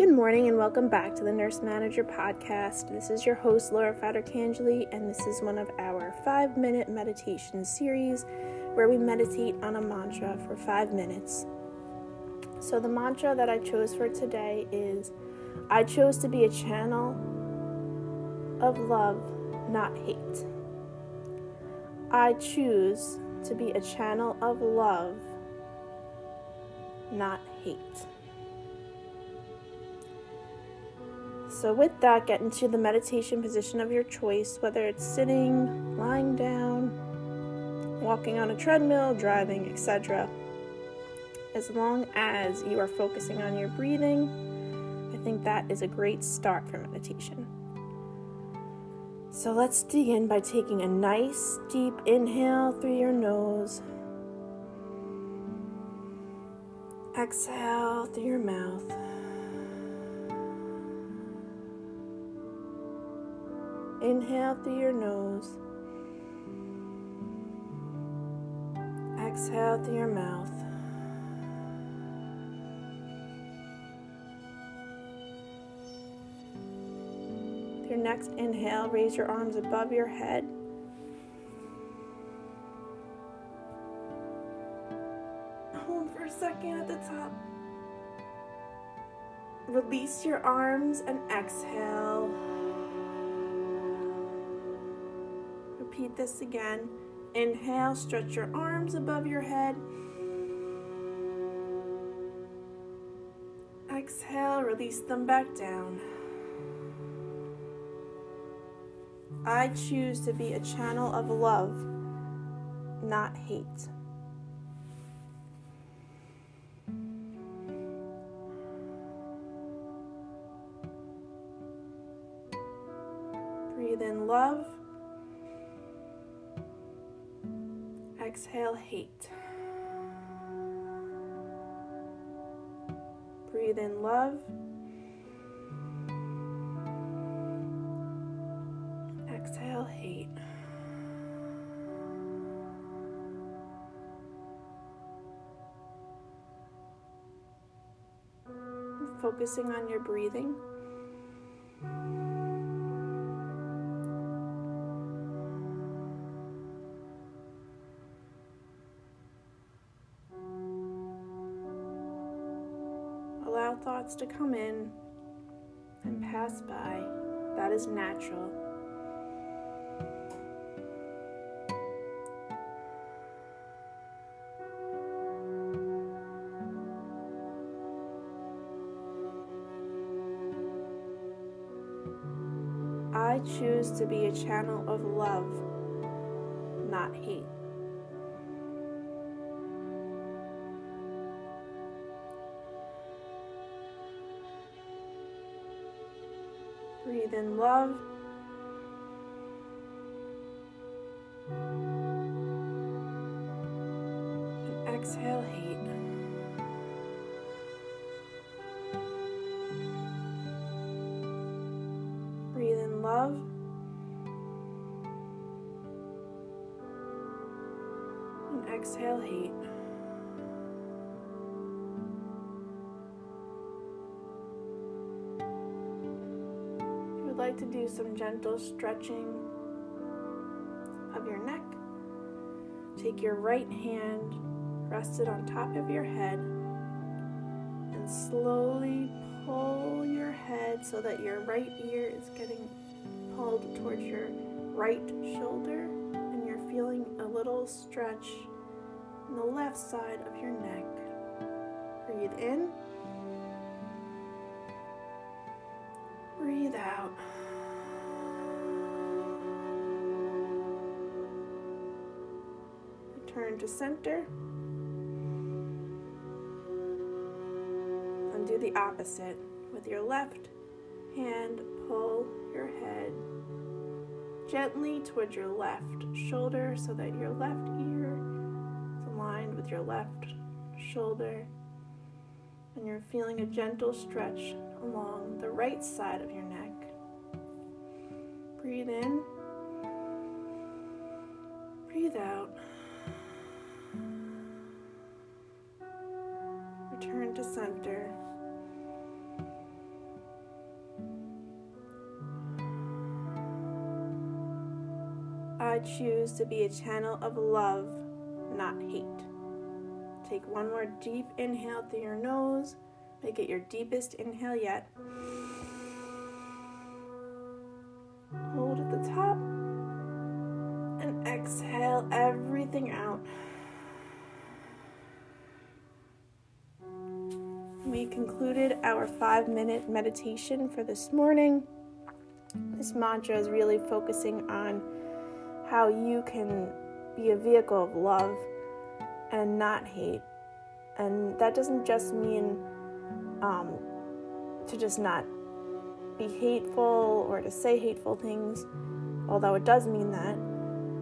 Good morning and welcome back to the Nurse Manager Podcast. This is your host, Laura Faderkangeli, and this is one of our five minute meditation series where we meditate on a mantra for five minutes. So, the mantra that I chose for today is I chose to be a channel of love, not hate. I choose to be a channel of love, not hate. So, with that, get into the meditation position of your choice, whether it's sitting, lying down, walking on a treadmill, driving, etc. As long as you are focusing on your breathing, I think that is a great start for meditation. So, let's begin by taking a nice deep inhale through your nose. Exhale through your mouth. Inhale through your nose. Exhale through your mouth. Your next inhale, raise your arms above your head. Hold for a second at the top. Release your arms and exhale. Repeat this again. Inhale, stretch your arms above your head. Exhale, release them back down. I choose to be a channel of love, not hate. Breathe in love. Exhale, hate. Breathe in love. Exhale, hate. Focusing on your breathing. Allow thoughts to come in and pass by. That is natural. I choose to be a channel of love, not hate. Breathe in love. And exhale hate. Breathe in love. And exhale hate. Like to do some gentle stretching of your neck. Take your right hand, rest it on top of your head, and slowly pull your head so that your right ear is getting pulled towards your right shoulder, and you're feeling a little stretch on the left side of your neck. Breathe in. Breathe out. Return to center. And do the opposite. With your left hand, pull your head gently towards your left shoulder so that your left ear is aligned with your left shoulder. And you're feeling a gentle stretch along the right side of your neck. Breathe in. Breathe out. Return to center. I choose to be a channel of love, not hate. Take one more deep inhale through your nose. Make it your deepest inhale yet. We concluded our five minute meditation for this morning. This mantra is really focusing on how you can be a vehicle of love and not hate. And that doesn't just mean um, to just not be hateful or to say hateful things, although it does mean that.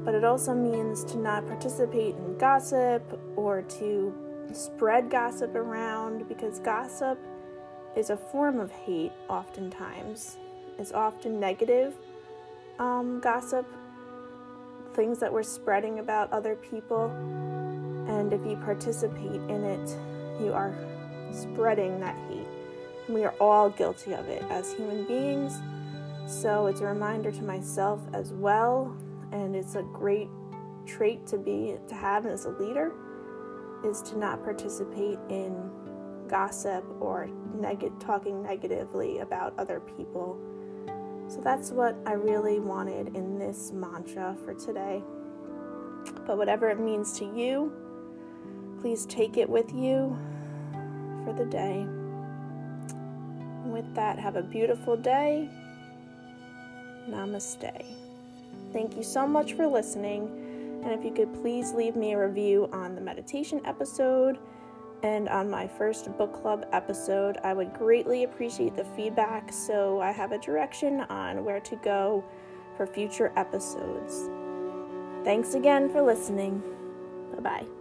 But it also means to not participate in gossip or to spread gossip around because gossip is a form of hate oftentimes. It's often negative um, gossip, things that we're spreading about other people. And if you participate in it, you are spreading that hate. And we are all guilty of it as human beings. So it's a reminder to myself as well. And it's a great trait to be to have as a leader is to not participate in gossip or neg- talking negatively about other people. So that's what I really wanted in this mantra for today. But whatever it means to you, please take it with you for the day. And with that, have a beautiful day. Namaste. Thank you so much for listening. And if you could please leave me a review on the meditation episode and on my first book club episode, I would greatly appreciate the feedback so I have a direction on where to go for future episodes. Thanks again for listening. Bye bye.